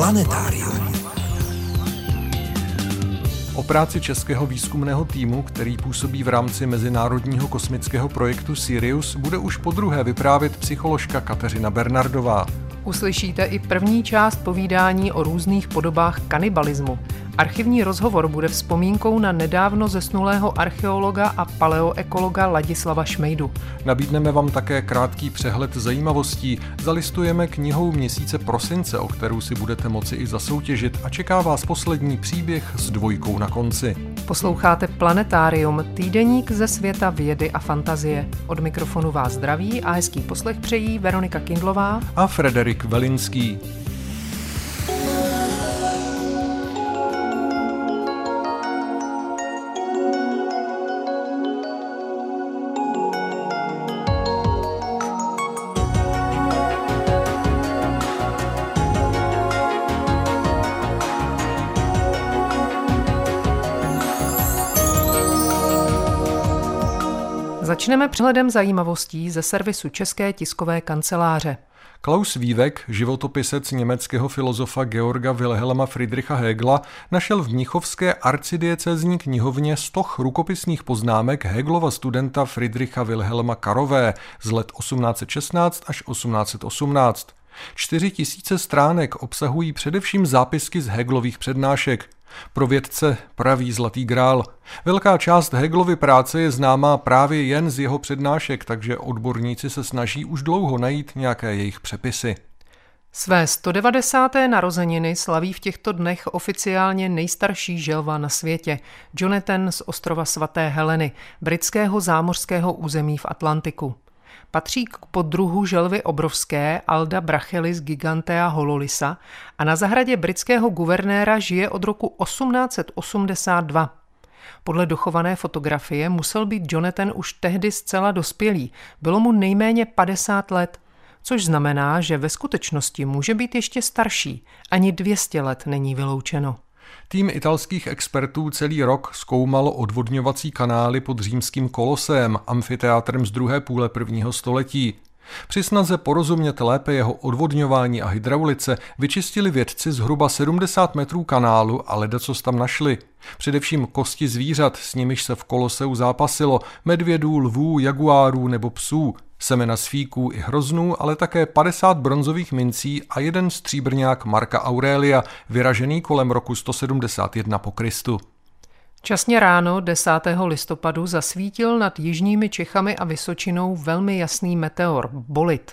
Planetárium. O práci českého výzkumného týmu, který působí v rámci mezinárodního kosmického projektu Sirius, bude už po druhé vyprávět psycholožka Kateřina Bernardová. Uslyšíte i první část povídání o různých podobách kanibalismu. Archivní rozhovor bude vzpomínkou na nedávno zesnulého archeologa a paleoekologa Ladislava Šmejdu. Nabídneme vám také krátký přehled zajímavostí, zalistujeme knihou měsíce prosince, o kterou si budete moci i zasoutěžit a čeká vás poslední příběh s dvojkou na konci. Posloucháte Planetárium, týdeník ze světa vědy a fantazie. Od mikrofonu vás zdraví a hezký poslech přejí Veronika Kindlová a Frederik Velinský. Začneme přehledem zajímavostí ze servisu České tiskové kanceláře. Klaus Vývek, životopisec německého filozofa Georga Wilhelma Friedricha Hegla, našel v Mnichovské arcidiecezní knihovně stoch rukopisných poznámek Heglova studenta Friedricha Wilhelma Karové z let 1816 až 1818. Čtyři tisíce stránek obsahují především zápisky z Heglových přednášek. Pro vědce pravý zlatý grál. Velká část Heglovy práce je známá právě jen z jeho přednášek, takže odborníci se snaží už dlouho najít nějaké jejich přepisy. Své 190. narozeniny slaví v těchto dnech oficiálně nejstarší želva na světě, Jonathan z ostrova svaté Heleny, britského zámořského území v Atlantiku. Patří k podruhu želvy obrovské Alda Brachelis gigantea hololisa a na zahradě britského guvernéra žije od roku 1882. Podle dochované fotografie musel být Jonathan už tehdy zcela dospělý, bylo mu nejméně 50 let, což znamená, že ve skutečnosti může být ještě starší, ani 200 let není vyloučeno. Tým italských expertů celý rok zkoumal odvodňovací kanály pod římským kolosem, amfiteátrem z druhé půle prvního století. Při snaze porozumět lépe jeho odvodňování a hydraulice vyčistili vědci zhruba 70 metrů kanálu a ledacos tam našli. Především kosti zvířat, s nimiž se v koloseu zápasilo, medvědů, lvů, jaguárů nebo psů, semena svíků i hroznů, ale také 50 bronzových mincí a jeden stříbrňák Marka Aurelia, vyražený kolem roku 171 po Kristu. Časně ráno 10. listopadu zasvítil nad jižními Čechami a Vysočinou velmi jasný meteor, bolit.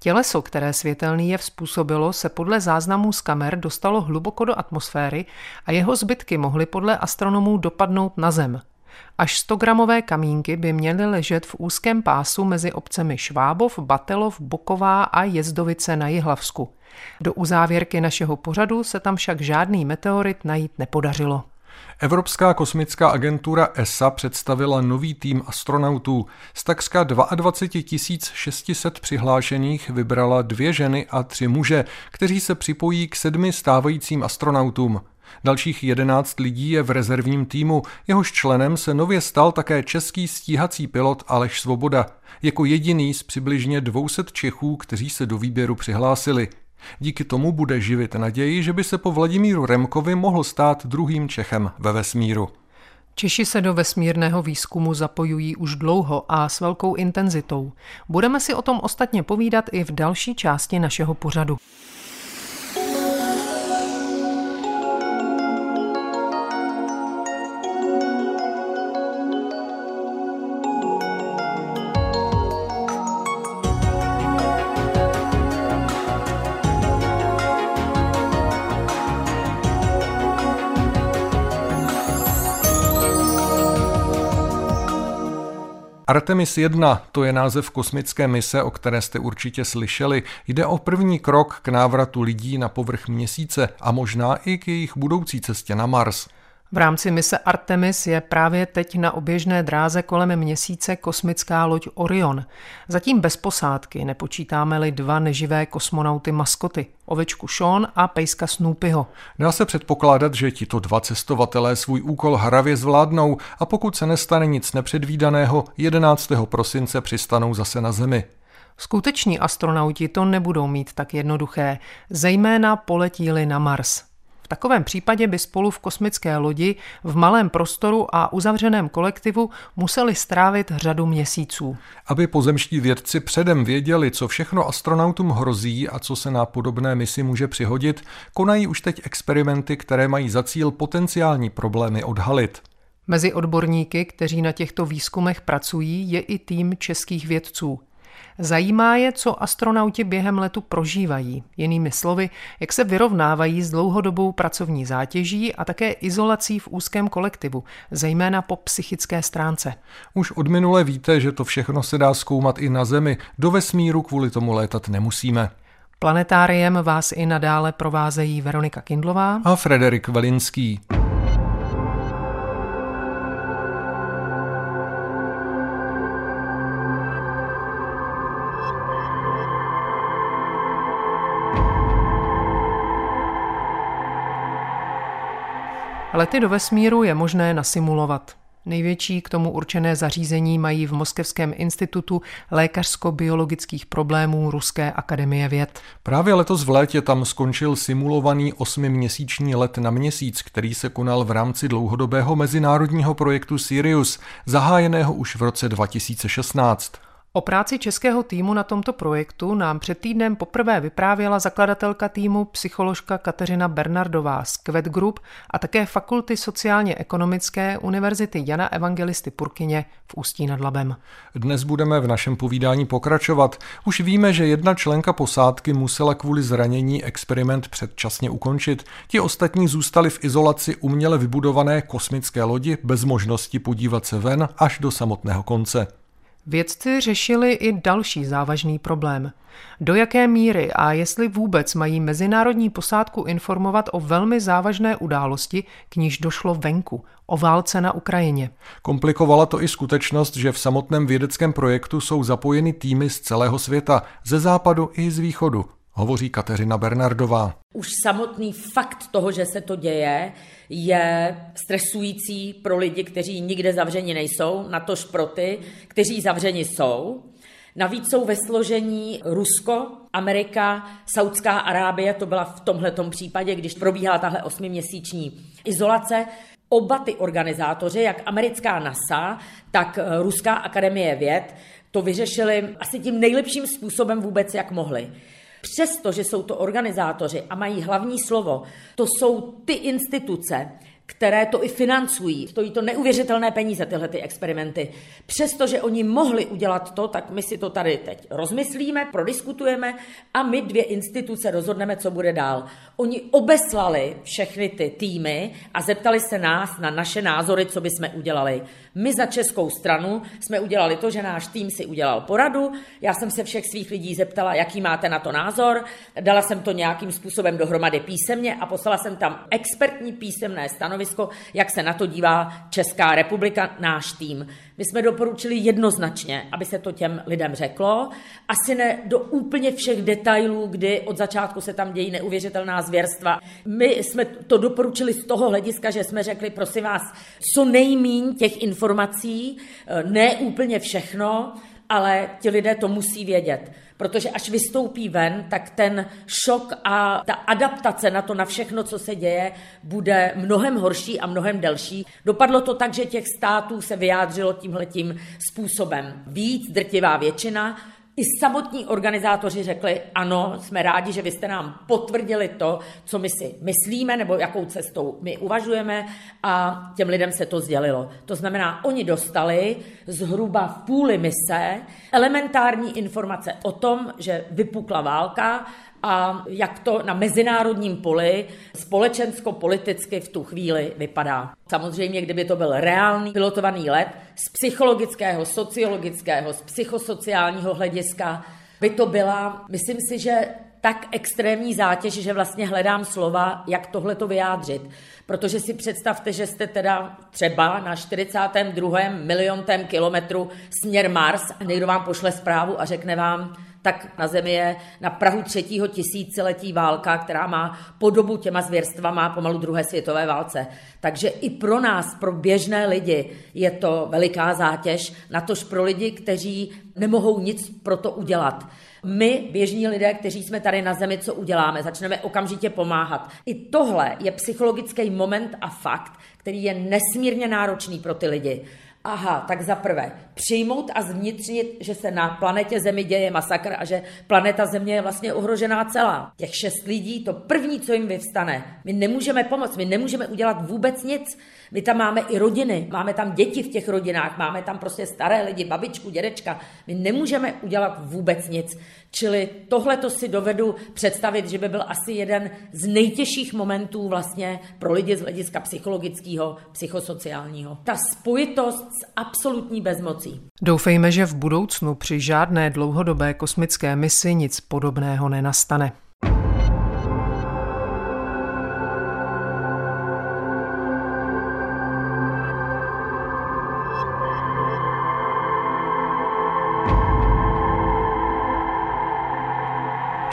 Těleso, které světelný jev způsobilo, se podle záznamů z kamer dostalo hluboko do atmosféry a jeho zbytky mohly podle astronomů dopadnout na Zem. Až 100-gramové kamínky by měly ležet v úzkém pásu mezi obcemi Švábov, Batelov, Boková a Jezdovice na Jihlavsku. Do uzávěrky našeho pořadu se tam však žádný meteorit najít nepodařilo. Evropská kosmická agentura ESA představila nový tým astronautů. Z takřka 22 600 přihlášených vybrala dvě ženy a tři muže, kteří se připojí k sedmi stávajícím astronautům. Dalších 11 lidí je v rezervním týmu, jehož členem se nově stal také český stíhací pilot Aleš Svoboda, jako jediný z přibližně 200 Čechů, kteří se do výběru přihlásili. Díky tomu bude živit naději, že by se po Vladimíru Remkovi mohl stát druhým Čechem ve vesmíru. Češi se do vesmírného výzkumu zapojují už dlouho a s velkou intenzitou. Budeme si o tom ostatně povídat i v další části našeho pořadu. Artemis 1, to je název kosmické mise, o které jste určitě slyšeli. Jde o první krok k návratu lidí na povrch měsíce a možná i k jejich budoucí cestě na Mars. V rámci mise Artemis je právě teď na oběžné dráze kolem měsíce kosmická loď Orion. Zatím bez posádky, nepočítáme-li dva neživé kosmonauty maskoty, ovečku Sean a pejska Snoopyho. Dá se předpokládat, že tito dva cestovatelé svůj úkol hravě zvládnou a pokud se nestane nic nepředvídaného, 11. prosince přistanou zase na Zemi. Skuteční astronauti to nebudou mít tak jednoduché, zejména poletíli na Mars. V takovém případě by spolu v kosmické lodi v malém prostoru a uzavřeném kolektivu museli strávit řadu měsíců. Aby pozemští vědci předem věděli, co všechno astronautům hrozí a co se na podobné misi může přihodit, konají už teď experimenty, které mají za cíl potenciální problémy odhalit. Mezi odborníky, kteří na těchto výzkumech pracují, je i tým českých vědců. Zajímá je, co astronauti během letu prožívají. Jinými slovy, jak se vyrovnávají s dlouhodobou pracovní zátěží a také izolací v úzkém kolektivu, zejména po psychické stránce. Už od minule víte, že to všechno se dá zkoumat i na Zemi. Do vesmíru kvůli tomu létat nemusíme. Planetáriem vás i nadále provázejí Veronika Kindlová a Frederik Velinský. Lety do vesmíru je možné nasimulovat. Největší k tomu určené zařízení mají v Moskevském institutu lékařsko-biologických problémů Ruské akademie věd. Právě letos v létě tam skončil simulovaný osmiměsíční let na měsíc, který se konal v rámci dlouhodobého mezinárodního projektu Sirius, zahájeného už v roce 2016. O práci českého týmu na tomto projektu nám před týdnem poprvé vyprávěla zakladatelka týmu psycholožka Kateřina Bernardová z Kvet Group a také Fakulty sociálně-ekonomické Univerzity Jana Evangelisty Purkyně v Ústí nad Labem. Dnes budeme v našem povídání pokračovat. Už víme, že jedna členka posádky musela kvůli zranění experiment předčasně ukončit. Ti ostatní zůstali v izolaci uměle vybudované kosmické lodi bez možnosti podívat se ven až do samotného konce. Vědci řešili i další závažný problém. Do jaké míry a jestli vůbec mají mezinárodní posádku informovat o velmi závažné události, k níž došlo venku, o válce na Ukrajině. Komplikovala to i skutečnost, že v samotném vědeckém projektu jsou zapojeny týmy z celého světa, ze západu i z východu, hovoří Kateřina Bernardová. Už samotný fakt toho, že se to děje, je stresující pro lidi, kteří nikde zavřeni nejsou, natož pro ty, kteří zavřeni jsou. Navíc jsou ve složení Rusko, Amerika, Saudská Arábie, to byla v tomhletom případě, když probíhala tahle osmiměsíční izolace. Oba ty organizátoři, jak americká NASA, tak Ruská akademie věd, to vyřešili asi tím nejlepším způsobem vůbec, jak mohli. Přesto, že jsou to organizátoři a mají hlavní slovo, to jsou ty instituce, které to i financují. Stojí to neuvěřitelné peníze, tyhle ty experimenty. Přestože oni mohli udělat to, tak my si to tady teď rozmyslíme, prodiskutujeme a my dvě instituce rozhodneme, co bude dál. Oni obeslali všechny ty týmy a zeptali se nás na naše názory, co by jsme udělali. My za českou stranu jsme udělali to, že náš tým si udělal poradu. Já jsem se všech svých lidí zeptala, jaký máte na to názor. Dala jsem to nějakým způsobem dohromady písemně a poslala jsem tam expertní písemné stanovisko, jak se na to dívá Česká republika, náš tým. My jsme doporučili jednoznačně, aby se to těm lidem řeklo. Asi ne do úplně všech detailů, kdy od začátku se tam dějí neuvěřitelná zvěrstva. My jsme to doporučili z toho hlediska, že jsme řekli, prosím vás, co nejmíň těch informací, eh, ne úplně všechno, ale ti lidé to musí vědět. Protože až vystoupí ven, tak ten šok a ta adaptace na to, na všechno, co se děje, bude mnohem horší a mnohem delší. Dopadlo to tak, že těch států se vyjádřilo tímhletím způsobem víc, drtivá většina, i samotní organizátoři řekli, ano, jsme rádi, že vy jste nám potvrdili to, co my si myslíme, nebo jakou cestou my uvažujeme a těm lidem se to sdělilo. To znamená, oni dostali zhruba v půli mise elementární informace o tom, že vypukla válka, a jak to na mezinárodním poli společensko-politicky v tu chvíli vypadá. Samozřejmě, kdyby to byl reálný pilotovaný let z psychologického, sociologického, z psychosociálního hlediska, by to byla, myslím si, že tak extrémní zátěž, že vlastně hledám slova, jak tohle to vyjádřit. Protože si představte, že jste teda třeba na 42. miliontém kilometru směr Mars a někdo vám pošle zprávu a řekne vám, tak na Zemi je na Prahu třetího tisíciletí válka, která má podobu těma zvěrstvama pomalu druhé světové válce. Takže i pro nás, pro běžné lidi, je to veliká zátěž, natož pro lidi, kteří nemohou nic pro to udělat. My, běžní lidé, kteří jsme tady na zemi, co uděláme? Začneme okamžitě pomáhat. I tohle je psychologický moment a fakt, který je nesmírně náročný pro ty lidi. Aha, tak za prvé, přijmout a zvnitřnit, že se na planetě Zemi děje masakr a že planeta Země je vlastně ohrožená celá. Těch šest lidí, to první, co jim vyvstane. My nemůžeme pomoct, my nemůžeme udělat vůbec nic. My tam máme i rodiny, máme tam děti v těch rodinách, máme tam prostě staré lidi, babičku, dědečka. My nemůžeme udělat vůbec nic. Čili tohle to si dovedu představit, že by byl asi jeden z nejtěžších momentů vlastně pro lidi z hlediska psychologického, psychosociálního. Ta spojitost s absolutní bezmocí. Doufejme, že v budoucnu při žádné dlouhodobé kosmické misi nic podobného nenastane.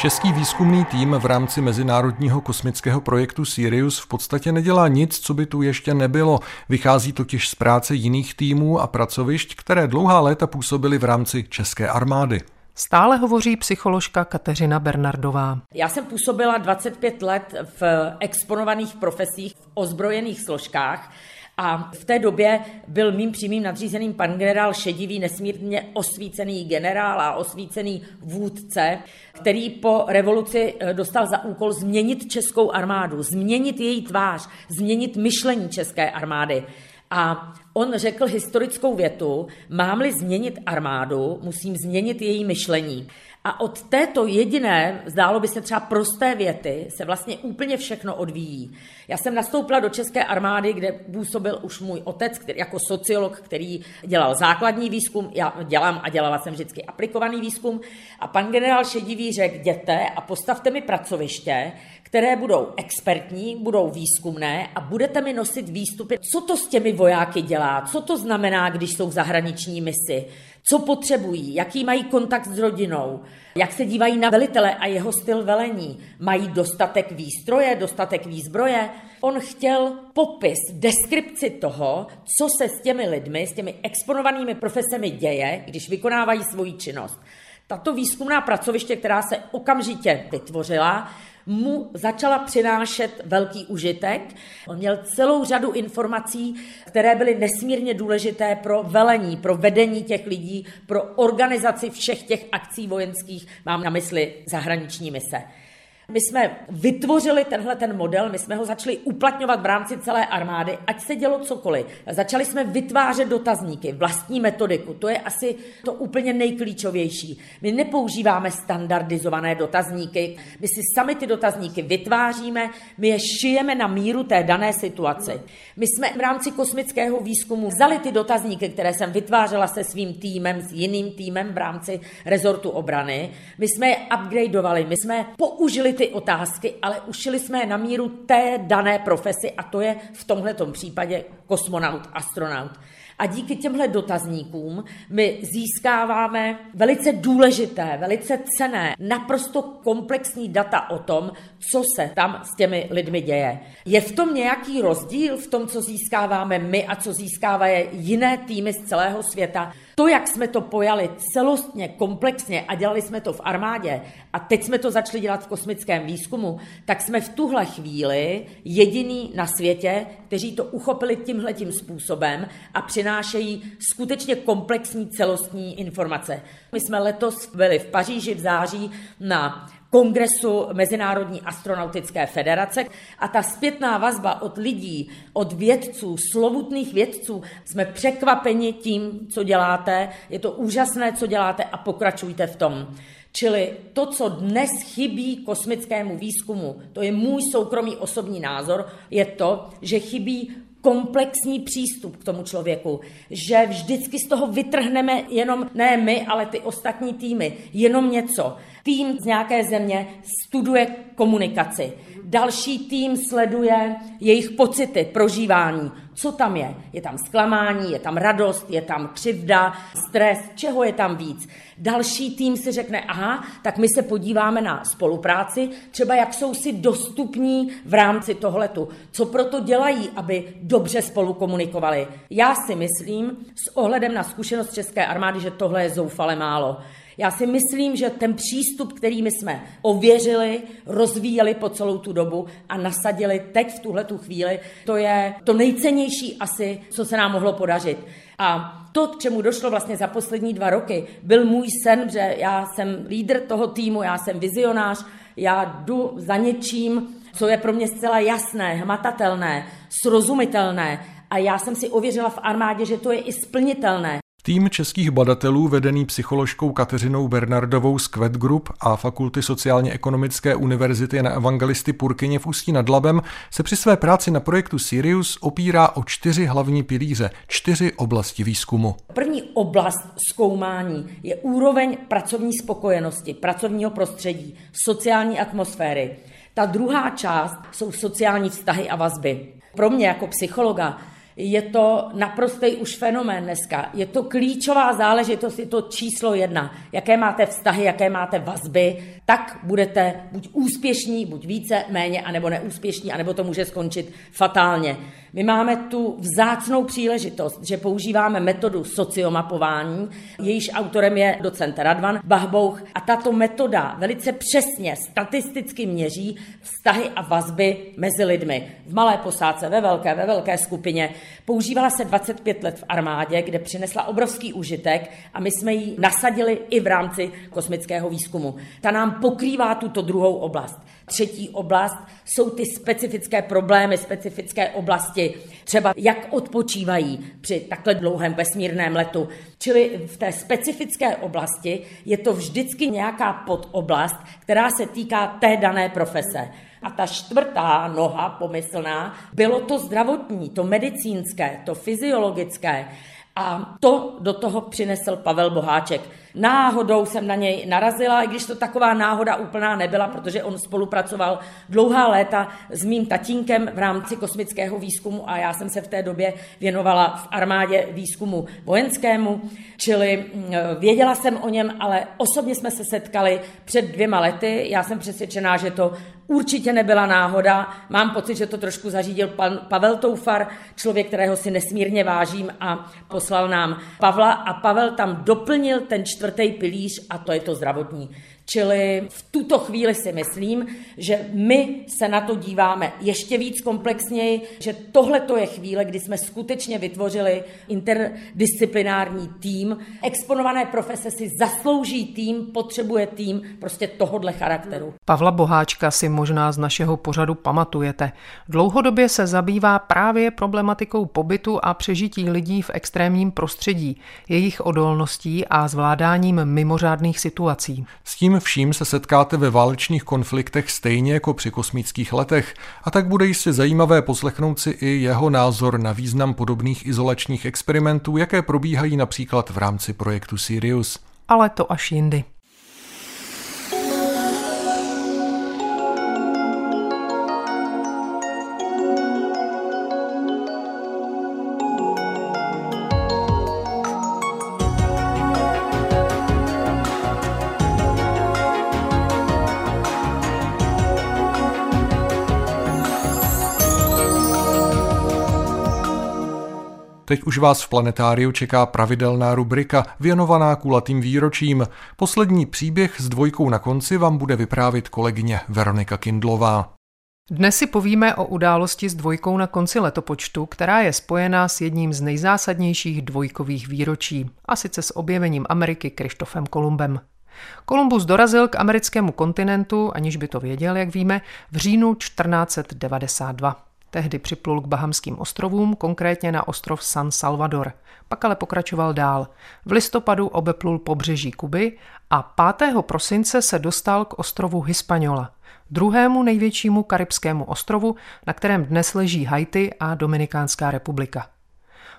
Český výzkumný tým v rámci mezinárodního kosmického projektu Sirius v podstatě nedělá nic, co by tu ještě nebylo. Vychází totiž z práce jiných týmů a pracovišť, které dlouhá léta působily v rámci české armády. Stále hovoří psycholožka Kateřina Bernardová. Já jsem působila 25 let v exponovaných profesích, v ozbrojených složkách a v té době byl mým přímým nadřízeným pan generál Šedivý, nesmírně osvícený generál a osvícený vůdce, který po revoluci eh, dostal za úkol změnit českou armádu, změnit její tvář, změnit myšlení české armády. A on řekl historickou větu, mám-li změnit armádu, musím změnit její myšlení. A od této jediné, zdálo by se třeba prosté věty, se vlastně úplně všechno odvíjí. Já jsem nastoupila do České armády, kde působil už můj otec který, jako sociolog, který dělal základní výzkum, já dělám a dělala jsem vždycky aplikovaný výzkum. A pan generál Šedivý řekl, jděte a postavte mi pracoviště, které budou expertní, budou výzkumné a budete mi nosit výstupy, co to s těmi vojáky dělá, co to znamená, když jsou v zahraniční misi, co potřebují, jaký mají kontakt s rodinou, jak se dívají na velitele a jeho styl velení. Mají dostatek výstroje, dostatek výzbroje. On chtěl popis, deskripci toho, co se s těmi lidmi, s těmi exponovanými profesemi děje, když vykonávají svoji činnost. Tato výzkumná pracoviště, která se okamžitě vytvořila, mu začala přinášet velký užitek. On měl celou řadu informací, které byly nesmírně důležité pro velení, pro vedení těch lidí, pro organizaci všech těch akcí vojenských, mám na mysli zahraniční mise. My jsme vytvořili tenhle ten model, my jsme ho začali uplatňovat v rámci celé armády, ať se dělo cokoliv. Začali jsme vytvářet dotazníky, vlastní metodiku, to je asi to úplně nejklíčovější. My nepoužíváme standardizované dotazníky, my si sami ty dotazníky vytváříme, my je šijeme na míru té dané situaci. My jsme v rámci kosmického výzkumu vzali ty dotazníky, které jsem vytvářela se svým týmem, s jiným týmem v rámci rezortu obrany, my jsme je upgradeovali, my jsme použili ty otázky, ale ušili jsme je na míru té dané profesi a to je v tomhle případě kosmonaut, astronaut. A díky těmhle dotazníkům my získáváme velice důležité, velice cené, naprosto komplexní data o tom, co se tam s těmi lidmi děje. Je v tom nějaký rozdíl v tom, co získáváme my a co získávají jiné týmy z celého světa? To, jak jsme to pojali celostně, komplexně a dělali jsme to v armádě a teď jsme to začali dělat v kosmickém výzkumu, tak jsme v tuhle chvíli jediný na světě, kteří to uchopili tímhletím způsobem a přinášejí skutečně komplexní celostní informace. My jsme letos byli v Paříži v září na kongresu Mezinárodní astronautické federace a ta zpětná vazba od lidí, od vědců, slovutných vědců, jsme překvapeni tím, co děláte, je to úžasné, co děláte a pokračujte v tom. Čili to, co dnes chybí kosmickému výzkumu, to je můj soukromý osobní názor, je to, že chybí komplexní přístup k tomu člověku, že vždycky z toho vytrhneme jenom, ne my, ale ty ostatní týmy, jenom něco. Tým z nějaké země studuje komunikaci. Další tým sleduje jejich pocity, prožívání. Co tam je? Je tam zklamání, je tam radost, je tam křivda, stres, čeho je tam víc. Další tým si řekne, aha, tak my se podíváme na spolupráci, třeba jak jsou si dostupní v rámci tohletu. Co proto dělají, aby dobře spolu komunikovali. Já si myslím, s ohledem na zkušenost České armády, že tohle je zoufale málo. Já si myslím, že ten přístup, který my jsme ověřili, rozvíjeli po celou tu dobu a nasadili teď v tuhle tu chvíli, to je to nejcennější asi, co se nám mohlo podařit. A to, k čemu došlo vlastně za poslední dva roky, byl můj sen, že já jsem lídr toho týmu, já jsem vizionář, já jdu za něčím, co je pro mě zcela jasné, hmatatelné, srozumitelné. A já jsem si ověřila v armádě, že to je i splnitelné. Tým českých badatelů, vedený psycholožkou Kateřinou Bernardovou z Quet Group a Fakulty sociálně-ekonomické univerzity na Evangelisty Purkyně v Ústí nad Labem, se při své práci na projektu Sirius opírá o čtyři hlavní pilíře, čtyři oblasti výzkumu. První oblast zkoumání je úroveň pracovní spokojenosti, pracovního prostředí, sociální atmosféry. Ta druhá část jsou sociální vztahy a vazby. Pro mě jako psychologa je to naprostý už fenomén dneska. Je to klíčová záležitost, je to číslo jedna. Jaké máte vztahy, jaké máte vazby, tak budete buď úspěšní, buď více, méně, anebo neúspěšní, anebo to může skončit fatálně. My máme tu vzácnou příležitost, že používáme metodu sociomapování, jejíž autorem je docent Radvan Bahbouch a tato metoda velice přesně statisticky měří vztahy a vazby mezi lidmi. V malé posádce, ve velké, ve velké skupině. Používala se 25 let v armádě, kde přinesla obrovský užitek a my jsme ji nasadili i v rámci kosmického výzkumu. Ta nám pokrývá tuto druhou oblast. Třetí oblast jsou ty specifické problémy, specifické oblasti, třeba jak odpočívají při takhle dlouhém vesmírném letu. Čili v té specifické oblasti je to vždycky nějaká podoblast, která se týká té dané profese. A ta čtvrtá noha pomyslná bylo to zdravotní, to medicínské, to fyziologické. A to do toho přinesl Pavel Boháček. Náhodou jsem na něj narazila, i když to taková náhoda úplná nebyla, protože on spolupracoval dlouhá léta s mým tatínkem v rámci kosmického výzkumu a já jsem se v té době věnovala v armádě výzkumu vojenskému, čili mm, věděla jsem o něm, ale osobně jsme se setkali před dvěma lety. Já jsem přesvědčená, že to určitě nebyla náhoda. Mám pocit, že to trošku zařídil pan Pavel Toufar, člověk, kterého si nesmírně vážím a poslal nám Pavla a Pavel tam doplnil ten čtvrtý čtvrtý pilíř a to je to zdravotní. Čili v tuto chvíli si myslím, že my se na to díváme ještě víc komplexněji, že tohle to je chvíle, kdy jsme skutečně vytvořili interdisciplinární tým. Exponované profese si zaslouží tým, potřebuje tým prostě tohodle charakteru. Pavla Boháčka si možná z našeho pořadu pamatujete. Dlouhodobě se zabývá právě problematikou pobytu a přežití lidí v extrémním prostředí, jejich odolností a zvládáním mimořádných situací. S vším se setkáte ve válečných konfliktech stejně jako při kosmických letech a tak bude jistě zajímavé poslechnout si i jeho názor na význam podobných izolačních experimentů, jaké probíhají například v rámci projektu Sirius. Ale to až jindy. Teď už vás v planetáriu čeká pravidelná rubrika věnovaná kulatým výročím. Poslední příběh s dvojkou na konci vám bude vyprávět kolegyně Veronika Kindlová. Dnes si povíme o události s dvojkou na konci letopočtu, která je spojená s jedním z nejzásadnějších dvojkových výročí, a sice s objevením Ameriky Krištofem Kolumbem. Kolumbus dorazil k americkému kontinentu, aniž by to věděl, jak víme, v říjnu 1492. Tehdy připlul k Bahamským ostrovům, konkrétně na ostrov San Salvador. Pak ale pokračoval dál. V listopadu obeplul pobřeží Kuby a 5. prosince se dostal k ostrovu Hispaniola, druhému největšímu karibskému ostrovu, na kterém dnes leží Haiti a Dominikánská republika.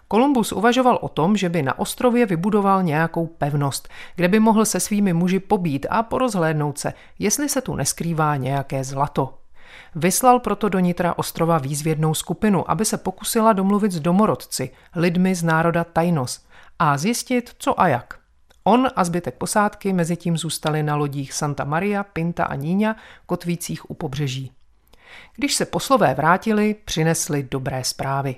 Kolumbus uvažoval o tom, že by na ostrově vybudoval nějakou pevnost, kde by mohl se svými muži pobít a porozhlédnout se, jestli se tu neskrývá nějaké zlato. Vyslal proto do nitra ostrova výzvědnou skupinu, aby se pokusila domluvit s domorodci, lidmi z národa Tajnos, a zjistit, co a jak. On a zbytek posádky mezi tím zůstali na lodích Santa Maria, Pinta a Níňa, kotvících u pobřeží. Když se poslové vrátili, přinesli dobré zprávy.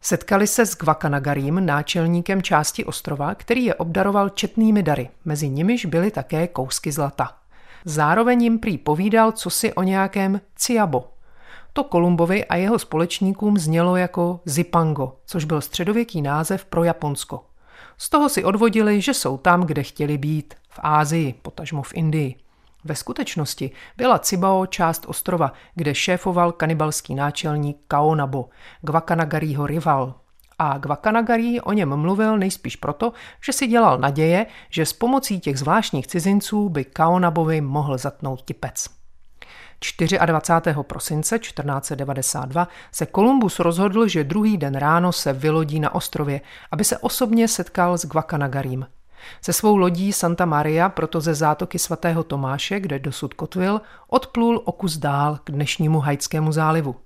Setkali se s Gvakanagarim, náčelníkem části ostrova, který je obdaroval četnými dary, mezi nimiž byly také kousky zlata. Zároveň jim prý povídal co si o nějakém Ciabo. To Kolumbovi a jeho společníkům znělo jako Zipango, což byl středověký název pro Japonsko. Z toho si odvodili, že jsou tam, kde chtěli být, v Ázii, potažmo v Indii. Ve skutečnosti byla Cibao část ostrova, kde šéfoval kanibalský náčelník Kaonabo, Gvakanagarího rival. A Gvakanagarí o něm mluvil nejspíš proto, že si dělal naděje, že s pomocí těch zvláštních cizinců by Kaonabovi mohl zatnout tipec. 24. prosince 1492 se Kolumbus rozhodl, že druhý den ráno se vylodí na ostrově, aby se osobně setkal s Gvakanagarim. Se svou lodí Santa Maria proto ze zátoky svatého Tomáše, kde dosud kotvil, odplul o kus dál k dnešnímu Hajskému zálivu.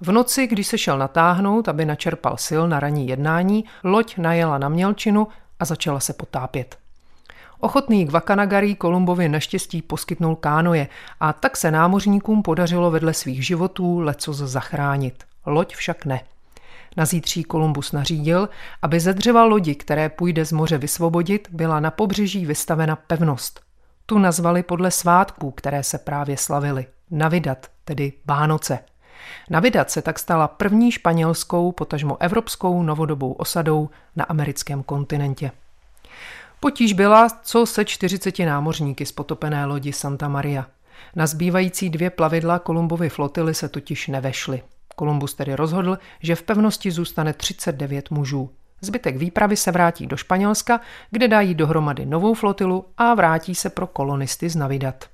V noci, když se šel natáhnout, aby načerpal sil na ranní jednání, loď najela na mělčinu a začala se potápět. Ochotný k Vakanagarí Kolumbovi naštěstí poskytnul kánoje a tak se námořníkům podařilo vedle svých životů lecos zachránit. Loď však ne. Na zítří Kolumbus nařídil, aby ze dřeva lodi, které půjde z moře vysvobodit, byla na pobřeží vystavena pevnost. Tu nazvali podle svátků, které se právě slavily. Navidat, tedy Vánoce. Navidat se tak stala první španělskou, potažmo evropskou novodobou osadou na americkém kontinentě. Potíž byla, co se 40 námořníky z potopené lodi Santa Maria. Na zbývající dvě plavidla Kolumbovy flotily se totiž nevešly. Kolumbus tedy rozhodl, že v pevnosti zůstane 39 mužů. Zbytek výpravy se vrátí do Španělska, kde dají dohromady novou flotilu a vrátí se pro kolonisty z Navidat.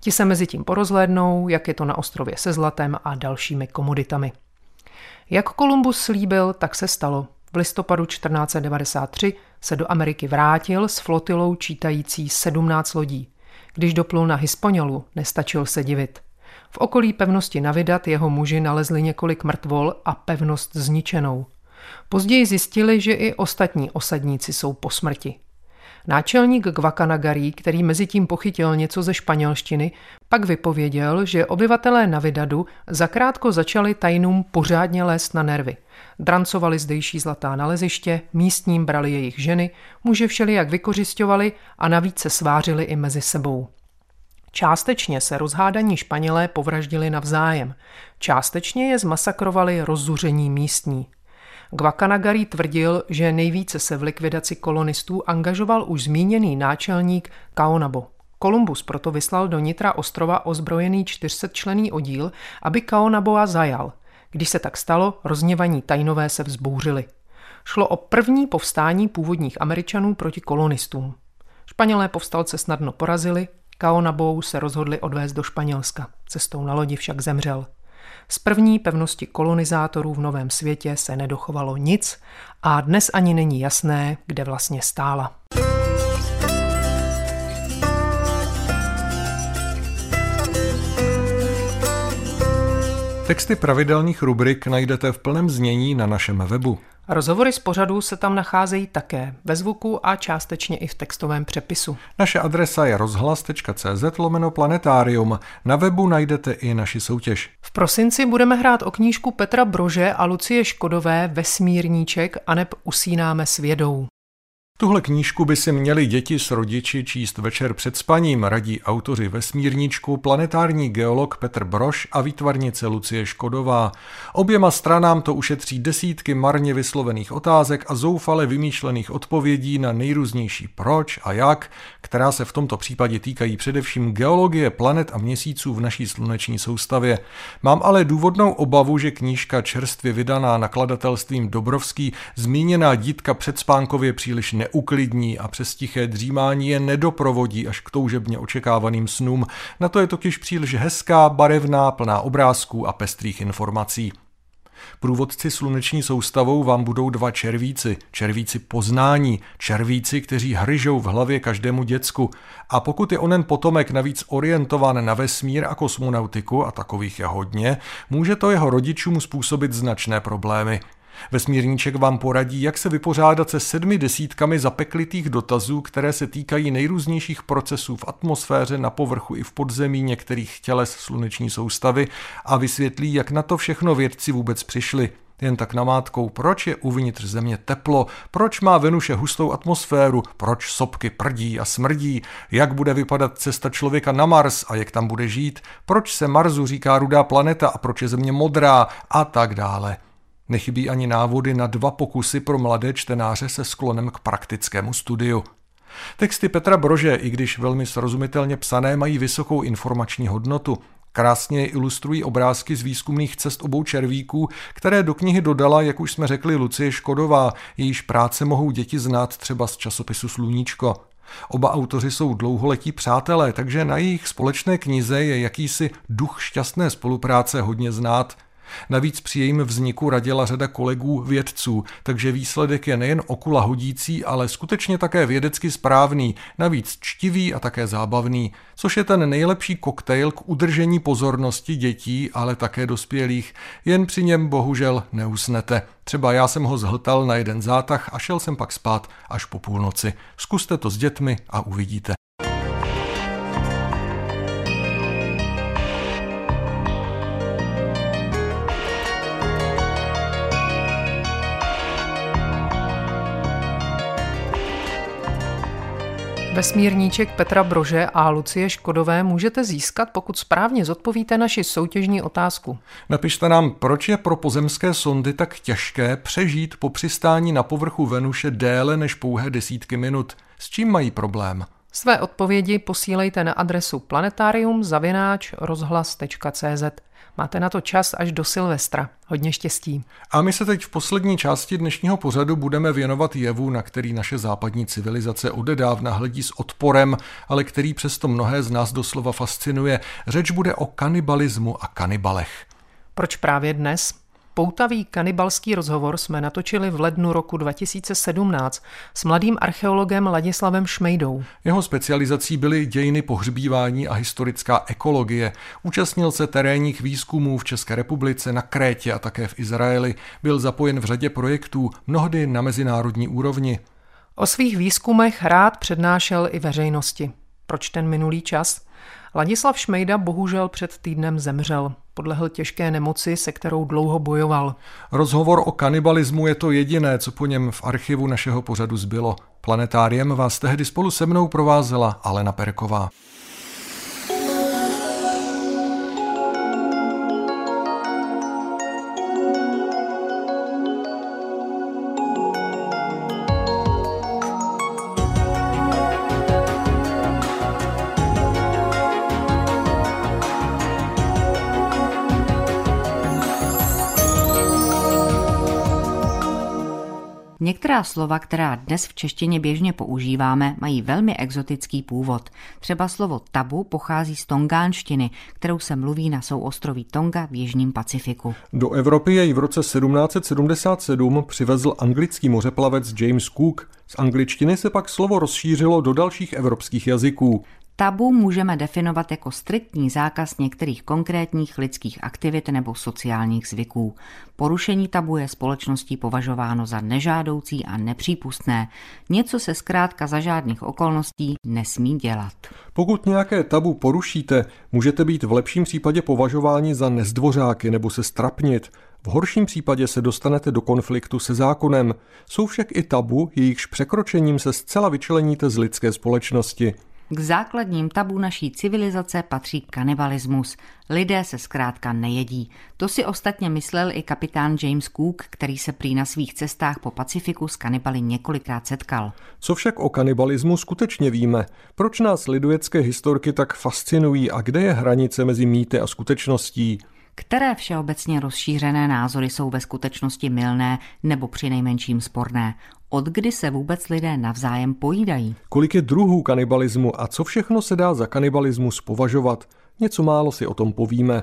Ti se mezi tím porozhlédnou, jak je to na ostrově se zlatem a dalšími komoditami. Jak Kolumbus slíbil, tak se stalo. V listopadu 1493 se do Ameriky vrátil s flotilou čítající 17 lodí. Když doplul na Hisponiolu, nestačil se divit. V okolí pevnosti Navidat jeho muži nalezli několik mrtvol a pevnost zničenou. Později zjistili, že i ostatní osadníci jsou po smrti. Náčelník Gvakanagarí, který mezi tím pochytil něco ze španělštiny, pak vypověděl, že obyvatelé Navidadu zakrátko začali tajnům pořádně lézt na nervy. Drancovali zdejší zlatá naleziště, místním brali jejich ženy, muže všelijak vykořišťovali a navíc se svářili i mezi sebou. Částečně se rozhádaní Španělé povraždili navzájem, částečně je zmasakrovali rozzuření místní. Gvakanagari tvrdil, že nejvíce se v likvidaci kolonistů angažoval už zmíněný náčelník Kaonabo. Kolumbus proto vyslal do nitra ostrova ozbrojený 400 člený oddíl, aby Kaonaboa zajal. Když se tak stalo, rozněvaní tajnové se vzbouřili. Šlo o první povstání původních Američanů proti kolonistům. Španělé povstalce snadno porazili, Kaonabou se rozhodli odvést do Španělska. Cestou na lodi však zemřel. Z první pevnosti kolonizátorů v Novém světě se nedochovalo nic a dnes ani není jasné, kde vlastně stála. Texty pravidelných rubrik najdete v plném znění na našem webu. Rozhovory z pořadu se tam nacházejí také ve zvuku a částečně i v textovém přepisu. Naše adresa je rozhlas.cz lomeno planetárium. Na webu najdete i naši soutěž. V prosinci budeme hrát o knížku Petra Brože a Lucie Škodové Vesmírníček a neb usínáme s vědou. Tuhle knížku by si měli děti s rodiči číst večer před spaním, radí autoři vesmírničku, planetární geolog Petr Broš a výtvarnice Lucie Škodová. Oběma stranám to ušetří desítky marně vyslovených otázek a zoufale vymýšlených odpovědí na nejrůznější proč a jak, která se v tomto případě týkají především geologie planet a měsíců v naší sluneční soustavě. Mám ale důvodnou obavu, že knížka čerstvě vydaná nakladatelstvím Dobrovský zmíněná dítka předspánkově příliš ne neuklidní a přes tiché dřímání je nedoprovodí až k toužebně očekávaným snům. Na to je totiž příliš hezká, barevná, plná obrázků a pestrých informací. Průvodci sluneční soustavou vám budou dva červíci, červíci poznání, červíci, kteří hryžou v hlavě každému děcku. A pokud je onen potomek navíc orientován na vesmír a kosmonautiku, a takových je hodně, může to jeho rodičům způsobit značné problémy. Vesmírníček vám poradí, jak se vypořádat se sedmi desítkami zapeklitých dotazů, které se týkají nejrůznějších procesů v atmosféře, na povrchu i v podzemí některých těles sluneční soustavy a vysvětlí, jak na to všechno vědci vůbec přišli. Jen tak namátkou, proč je uvnitř země teplo, proč má Venuše hustou atmosféru, proč sopky prdí a smrdí, jak bude vypadat cesta člověka na Mars a jak tam bude žít, proč se Marsu říká rudá planeta a proč je země modrá? A tak dále. Nechybí ani návody na dva pokusy pro mladé čtenáře se sklonem k praktickému studiu. Texty Petra Brože, i když velmi srozumitelně psané, mají vysokou informační hodnotu. Krásně ilustrují obrázky z výzkumných cest obou červíků, které do knihy dodala, jak už jsme řekli, Lucie Škodová, jejíž práce mohou děti znát třeba z časopisu Sluníčko. Oba autoři jsou dlouholetí přátelé, takže na jejich společné knize je jakýsi duch šťastné spolupráce hodně znát. Navíc při jejím vzniku radila řada kolegů vědců, takže výsledek je nejen okula hodící, ale skutečně také vědecky správný, navíc čtivý a také zábavný, což je ten nejlepší koktejl k udržení pozornosti dětí, ale také dospělých. Jen při něm bohužel neusnete. Třeba já jsem ho zhltal na jeden zátah a šel jsem pak spát až po půlnoci. Zkuste to s dětmi a uvidíte. Vesmírníček Petra Brože a Lucie Škodové můžete získat, pokud správně zodpovíte naši soutěžní otázku. Napište nám, proč je pro pozemské sondy tak těžké přežít po přistání na povrchu Venuše déle než pouhé desítky minut. S čím mají problém? Své odpovědi posílejte na adresu planetarium rozhlas.cz. Máte na to čas až do Silvestra. Hodně štěstí. A my se teď v poslední části dnešního pořadu budeme věnovat jevu, na který naše západní civilizace odedávna hledí s odporem, ale který přesto mnohé z nás doslova fascinuje. Řeč bude o kanibalismu a kanibalech. Proč právě dnes? Poutavý kanibalský rozhovor jsme natočili v lednu roku 2017 s mladým archeologem Ladislavem Šmejdou. Jeho specializací byly dějiny pohřbívání a historická ekologie. Účastnil se terénních výzkumů v České republice, na Krétě a také v Izraeli. Byl zapojen v řadě projektů, mnohdy na mezinárodní úrovni. O svých výzkumech rád přednášel i veřejnosti. Proč ten minulý čas? Ladislav Šmejda bohužel před týdnem zemřel. Podlehl těžké nemoci, se kterou dlouho bojoval. Rozhovor o kanibalismu je to jediné, co po něm v archivu našeho pořadu zbylo. Planetáriem vás tehdy spolu se mnou provázela Alena Perková. Některá slova, která dnes v češtině běžně používáme, mají velmi exotický původ. Třeba slovo tabu pochází z tongánštiny, kterou se mluví na souostroví Tonga v Jižním Pacifiku. Do Evropy jej v roce 1777 přivezl anglický mořeplavec James Cook. Z angličtiny se pak slovo rozšířilo do dalších evropských jazyků. Tabu můžeme definovat jako striktní zákaz některých konkrétních lidských aktivit nebo sociálních zvyků. Porušení tabu je společností považováno za nežádoucí a nepřípustné. Něco se zkrátka za žádných okolností nesmí dělat. Pokud nějaké tabu porušíte, můžete být v lepším případě považováni za nezdvořáky nebo se strapnit. V horším případě se dostanete do konfliktu se zákonem. Jsou však i tabu, jejichž překročením se zcela vyčleníte z lidské společnosti. K základním tabu naší civilizace patří kanibalismus. Lidé se zkrátka nejedí. To si ostatně myslel i kapitán James Cook, který se prý na svých cestách po Pacifiku s kanibaly několikrát setkal. Co však o kanibalismu skutečně víme? Proč nás lidojecké historky tak fascinují a kde je hranice mezi mýty a skutečností? které všeobecně rozšířené názory jsou ve skutečnosti milné nebo přinejmenším sporné. Od kdy se vůbec lidé navzájem pojídají? Kolik je druhů kanibalismu a co všechno se dá za kanibalismus považovat? Něco málo si o tom povíme.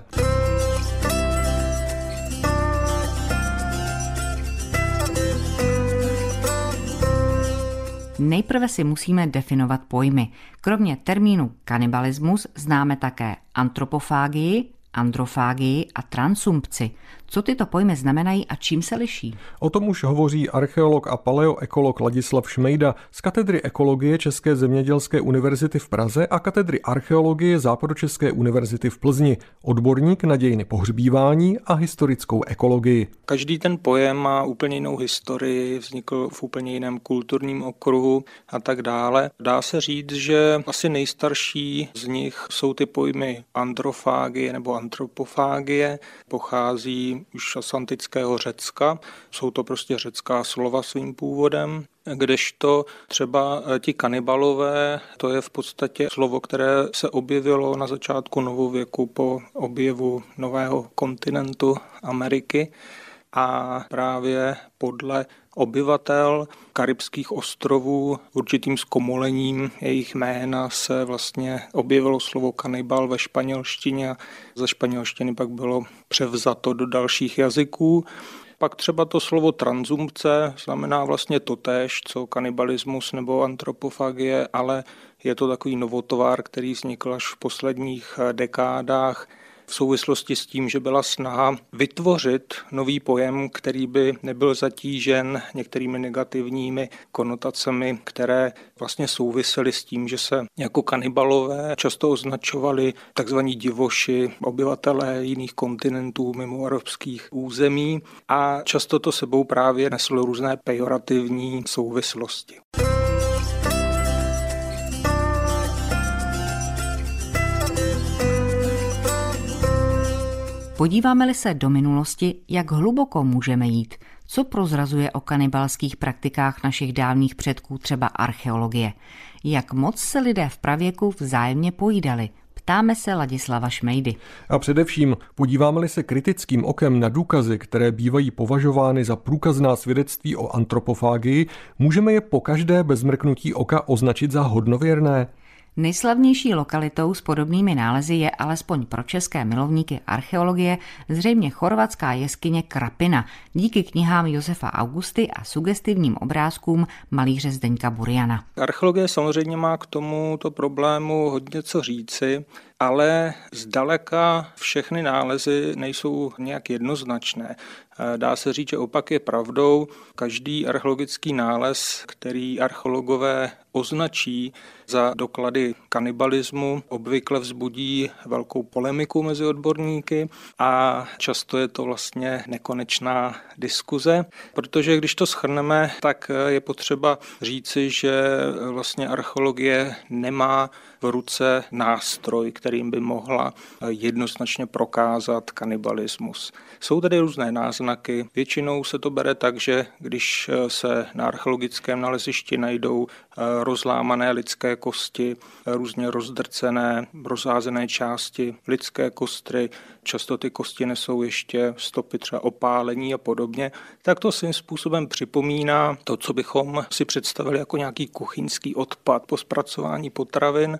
Nejprve si musíme definovat pojmy. Kromě termínu kanibalismus známe také antropofágii, androfágii a transumpci. Co tyto pojmy znamenají a čím se liší? O tom už hovoří archeolog a paleoekolog Ladislav Šmejda z katedry ekologie České zemědělské univerzity v Praze a katedry archeologie Západočeské univerzity v Plzni, odborník na dějiny pohřbívání a historickou ekologii. Každý ten pojem má úplně jinou historii, vznikl v úplně jiném kulturním okruhu a tak dále. Dá se říct, že asi nejstarší z nich jsou ty pojmy androfágie nebo antropofágie, pochází už z antického Řecka. Jsou to prostě řecká slova svým původem. Kdežto třeba ti kanibalové, to je v podstatě slovo, které se objevilo na začátku novověku po objevu nového kontinentu Ameriky a právě podle obyvatel karibských ostrovů určitým zkomolením jejich jména se vlastně objevilo slovo kanibal ve španělštině a ze španělštiny pak bylo převzato do dalších jazyků. Pak třeba to slovo transumpce znamená vlastně totéž, co kanibalismus nebo antropofagie, ale je to takový novotovár, který vznikl až v posledních dekádách v souvislosti s tím, že byla snaha vytvořit nový pojem, který by nebyl zatížen některými negativními konotacemi, které vlastně souvisely s tím, že se jako kanibalové často označovali tzv. divoši, obyvatelé jiných kontinentů mimo evropských území a často to sebou právě neslo různé pejorativní souvislosti. Podíváme-li se do minulosti, jak hluboko můžeme jít, co prozrazuje o kanibalských praktikách našich dávných předků třeba archeologie, jak moc se lidé v pravěku vzájemně pojídali, Ptáme se Ladislava Šmejdy. A především podíváme-li se kritickým okem na důkazy, které bývají považovány za průkazná svědectví o antropofágii, můžeme je po každé bez mrknutí oka označit za hodnověrné? Nejslavnější lokalitou s podobnými nálezy je alespoň pro české milovníky archeologie zřejmě chorvatská jeskyně Krapina, díky knihám Josefa Augusty a sugestivním obrázkům malíře Zdeňka Buriana. Archeologie samozřejmě má k tomuto problému hodně co říci ale zdaleka všechny nálezy nejsou nějak jednoznačné. Dá se říct, že opak je pravdou. Každý archeologický nález, který archeologové označí za doklady kanibalismu, obvykle vzbudí velkou polemiku mezi odborníky a často je to vlastně nekonečná diskuze, protože když to schrneme, tak je potřeba říci, že vlastně archeologie nemá v ruce nástroj, kterým by mohla jednoznačně prokázat kanibalismus. Jsou tady různé náznaky. Většinou se to bere tak, že když se na archeologickém nalezišti najdou rozlámané lidské kosti, různě rozdrcené, rozházené části lidské kostry, často ty kosti nesou ještě stopy třeba opálení a podobně, tak to svým způsobem připomíná to, co bychom si představili jako nějaký kuchyňský odpad po zpracování potravin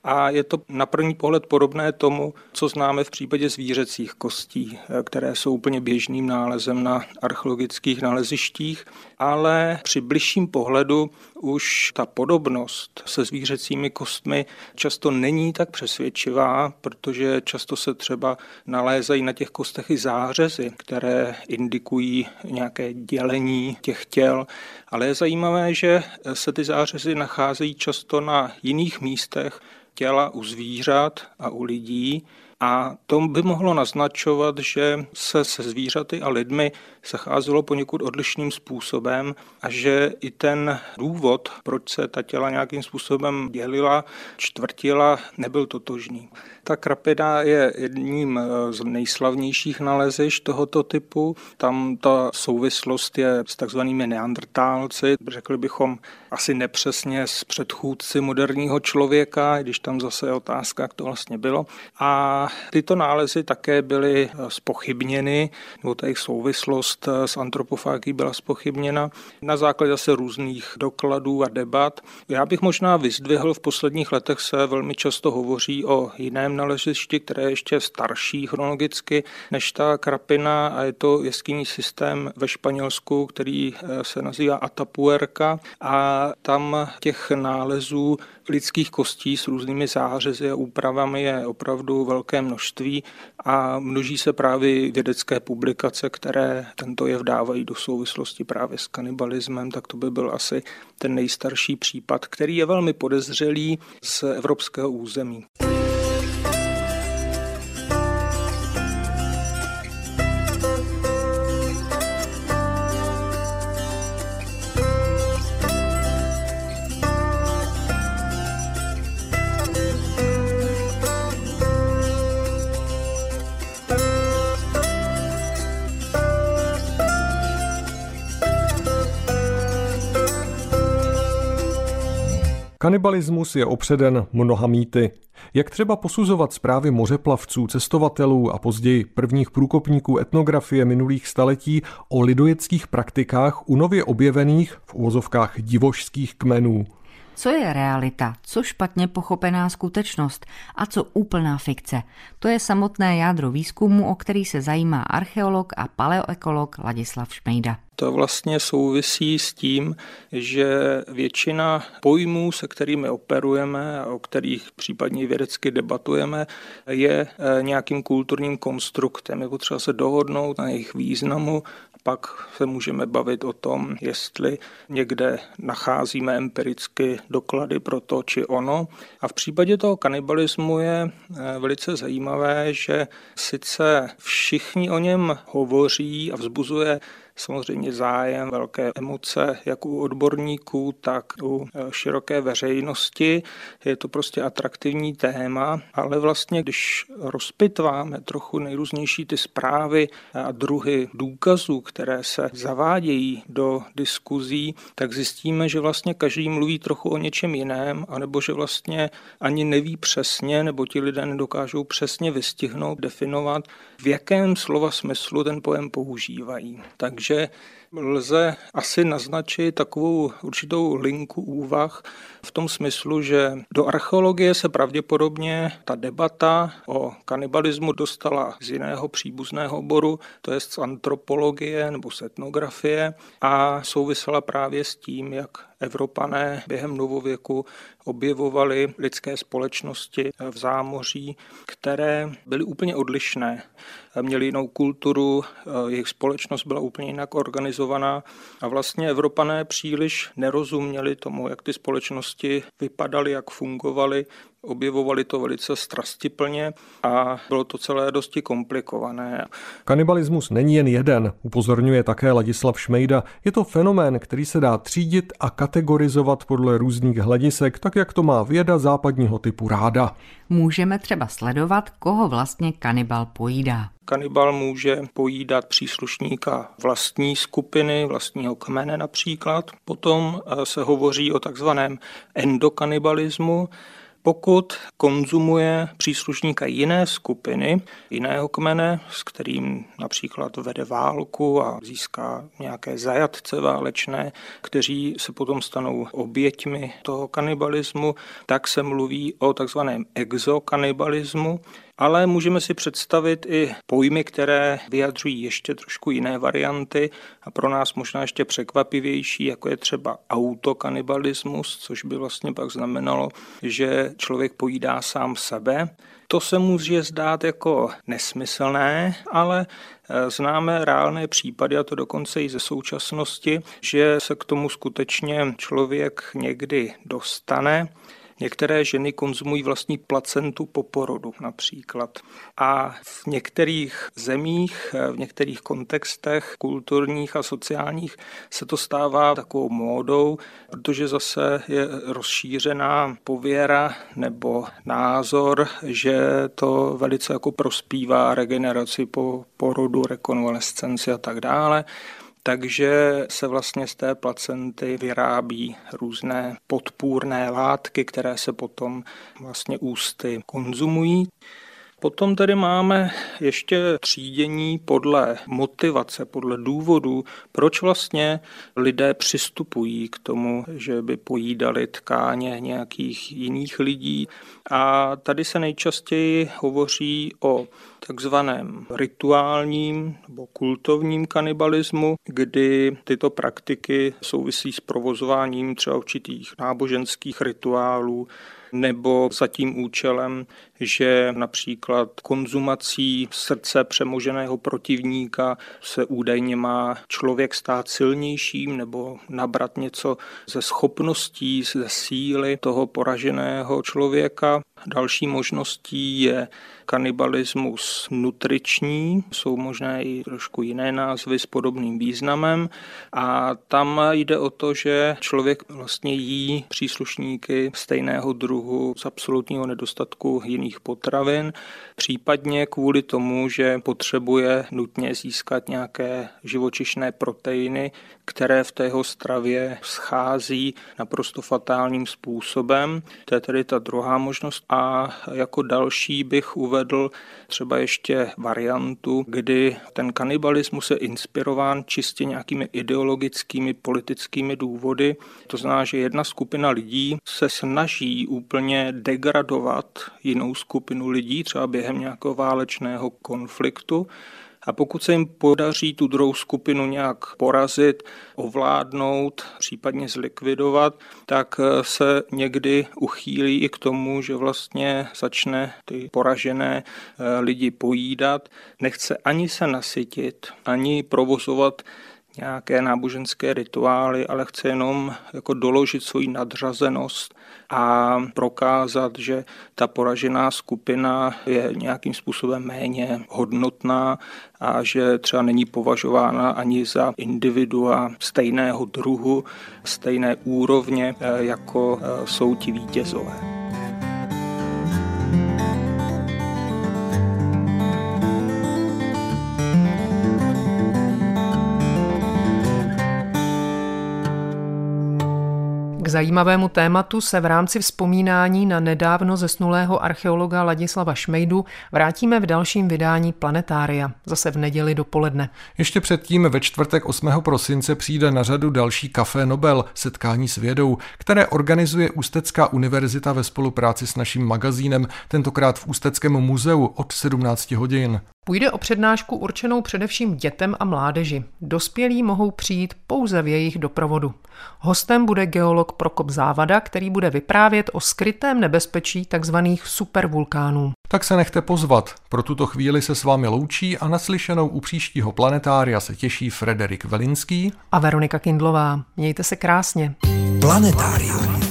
a je to na první pohled podobné tomu, co známe v případě zvířecích kostí, které jsou úplně běžným nálezem na archeologických nalezištích, ale při bližším pohledu už ta podobnost se zvířecími kostmi často není tak přesvědčivá, protože často se třeba nalézají na těch kostech i zářezy, které indikují nějaké dělení těch těl, ale je zajímavé, že se ty zářezy nacházejí často na jiných místech těla u zvířat a u lidí a to by mohlo naznačovat, že se se zvířaty a lidmi zacházelo poněkud odlišným způsobem a že i ten důvod, proč se ta těla nějakým způsobem dělila, čtvrtila, nebyl totožný. Ta krapina je jedním z nejslavnějších naleziš tohoto typu. Tam ta souvislost je s takzvanými neandrtálci, řekli bychom asi nepřesně s předchůdci moderního člověka, když tam zase je otázka, jak to vlastně bylo. A tyto nálezy také byly spochybněny, nebo ta jejich souvislost s antropofágií byla spochybněna na základě zase různých dokladů a debat. Já bych možná vyzdvihl, v posledních letech se velmi často hovoří o jiném nalezišti, které je ještě starší chronologicky než ta krapina a je to jeskyní systém ve Španělsku, který se nazývá Atapuerca a tam těch nálezů lidských kostí s různými zářezy a úpravami je opravdu velké množství a množí se právě vědecké publikace, které tento jev dávají do souvislosti právě s kanibalismem, tak to by byl asi ten nejstarší případ, který je velmi podezřelý z evropského území. Kanibalismus je opředen mnoha mýty. Jak třeba posuzovat zprávy mořeplavců, cestovatelů a později prvních průkopníků etnografie minulých staletí o lidojeckých praktikách u nově objevených v uvozovkách divošských kmenů? Co je realita, co špatně pochopená skutečnost a co úplná fikce? To je samotné jádro výzkumu, o který se zajímá archeolog a paleoekolog Ladislav Šmejda. To vlastně souvisí s tím, že většina pojmů, se kterými operujeme a o kterých případně vědecky debatujeme, je eh, nějakým kulturním konstruktem. Je potřeba se dohodnout na jejich významu pak se můžeme bavit o tom, jestli někde nacházíme empiricky doklady pro to či ono. A v případě toho kanibalismu je eh, velice zajímavé, že sice všichni o něm hovoří a vzbuzuje samozřejmě zájem, velké emoce, jak u odborníků, tak u e, široké veřejnosti. Je to prostě atraktivní téma, ale vlastně, když rozpitváme trochu nejrůznější ty zprávy a druhy důkazů, které se zavádějí do diskuzí, tak zjistíme, že vlastně každý mluví trochu o něčem jiném, anebo že vlastně ani neví přesně, nebo ti lidé nedokážou přesně vystihnout, definovat, v jakém slova smyslu ten pojem používají. Takže že lze asi naznačit takovou určitou linku úvah v tom smyslu, že do archeologie se pravděpodobně ta debata o kanibalismu dostala z jiného příbuzného oboru, to je z antropologie nebo z etnografie a souvisela právě s tím, jak Evropané během novověku objevovali lidské společnosti v zámoří, které byly úplně odlišné. Měli jinou kulturu, jejich společnost byla úplně jinak organizovaná a vlastně Evropané příliš nerozuměli tomu, jak ty společnosti vypadaly, jak fungovaly, objevovali to velice strastiplně a bylo to celé dosti komplikované. Kanibalismus není jen jeden, upozorňuje také Ladislav Šmejda. Je to fenomén, který se dá třídit a kategorizovat podle různých hledisek, tak jak to má věda západního typu ráda. Můžeme třeba sledovat, koho vlastně kanibal pojídá. Kanibal může pojídat příslušníka vlastní skupiny, vlastního kmene například. Potom eh, se hovoří o takzvaném endokanibalismu, pokud konzumuje příslušníka jiné skupiny, jiného kmene, s kterým například vede válku a získá nějaké zajatce válečné, kteří se potom stanou oběťmi toho kanibalismu, tak se mluví o takzvaném exokanibalismu, ale můžeme si představit i pojmy, které vyjadřují ještě trošku jiné varianty a pro nás možná ještě překvapivější, jako je třeba autokanibalismus, což by vlastně pak znamenalo, že člověk pojídá sám sebe. To se může zdát jako nesmyslné, ale eh, známe reálné případy, a to dokonce i ze současnosti, že se k tomu skutečně člověk někdy dostane. Některé ženy konzumují vlastní placentu po porodu například. A v některých zemích, v některých kontextech kulturních a sociálních se to stává takovou módou, protože zase je rozšířená pověra nebo názor, že to velice jako prospívá regeneraci po porodu, rekonvalescenci a tak dále takže se vlastně z té placenty vyrábí různé podpůrné látky, které se potom vlastně ústy konzumují. Potom tady máme ještě třídění podle motivace, podle důvodu, proč vlastně lidé přistupují k tomu, že by pojídali tkáně nějakých jiných lidí. A tady se nejčastěji hovoří o takzvaném rituálním nebo kultovním kanibalismu, kdy tyto praktiky souvisí s provozováním třeba určitých náboženských rituálů, nebo za tím účelem, že například konzumací srdce přemoženého protivníka se údajně má člověk stát silnějším nebo nabrat něco ze schopností, ze síly toho poraženého člověka. Další možností je kanibalismus nutriční, jsou možné i trošku jiné názvy s podobným významem a tam jde o to, že člověk vlastně jí příslušníky stejného druhu z absolutního nedostatku jiných potravin, případně kvůli tomu, že potřebuje nutně získat nějaké živočišné proteiny, které v tého stravě schází naprosto fatálním způsobem. To je tedy ta druhá možnost. A jako další bych uvedl třeba ještě variantu, kdy ten kanibalismus je inspirován čistě nějakými ideologickými, politickými důvody. To znamená, že jedna skupina lidí se snaží úplně degradovat jinou skupinu lidí, třeba během nějakého válečného konfliktu a pokud se jim podaří tu druhou skupinu nějak porazit, ovládnout, případně zlikvidovat, tak se někdy uchýlí i k tomu, že vlastně začne ty poražené eh, lidi pojídat. Nechce ani se nasytit, ani provozovat nějaké náboženské rituály, ale chce jenom jako doložit svoji nadřazenost a prokázat, že ta poražená skupina je nějakým způsobem méně hodnotná a že třeba není považována ani za individua stejného druhu, stejné úrovně, eh, jako eh, jsou ti vítězové. Zajímavému tématu se v rámci vzpomínání na nedávno zesnulého archeologa Ladislava Šmejdu vrátíme v dalším vydání Planetária, zase v neděli dopoledne. Ještě předtím ve čtvrtek 8. prosince přijde na řadu další Café Nobel, setkání s vědou, které organizuje Ústecká univerzita ve spolupráci s naším magazínem, tentokrát v Ústeckém muzeu od 17 hodin. Půjde o přednášku určenou především dětem a mládeži. Dospělí mohou přijít pouze v jejich doprovodu. Hostem bude geolog Prokop Závada, který bude vyprávět o skrytém nebezpečí tzv. supervulkánů. Tak se nechte pozvat. Pro tuto chvíli se s vámi loučí a naslyšenou u příštího planetária se těší Frederik Velinský a Veronika Kindlová. Mějte se krásně. Planetárium.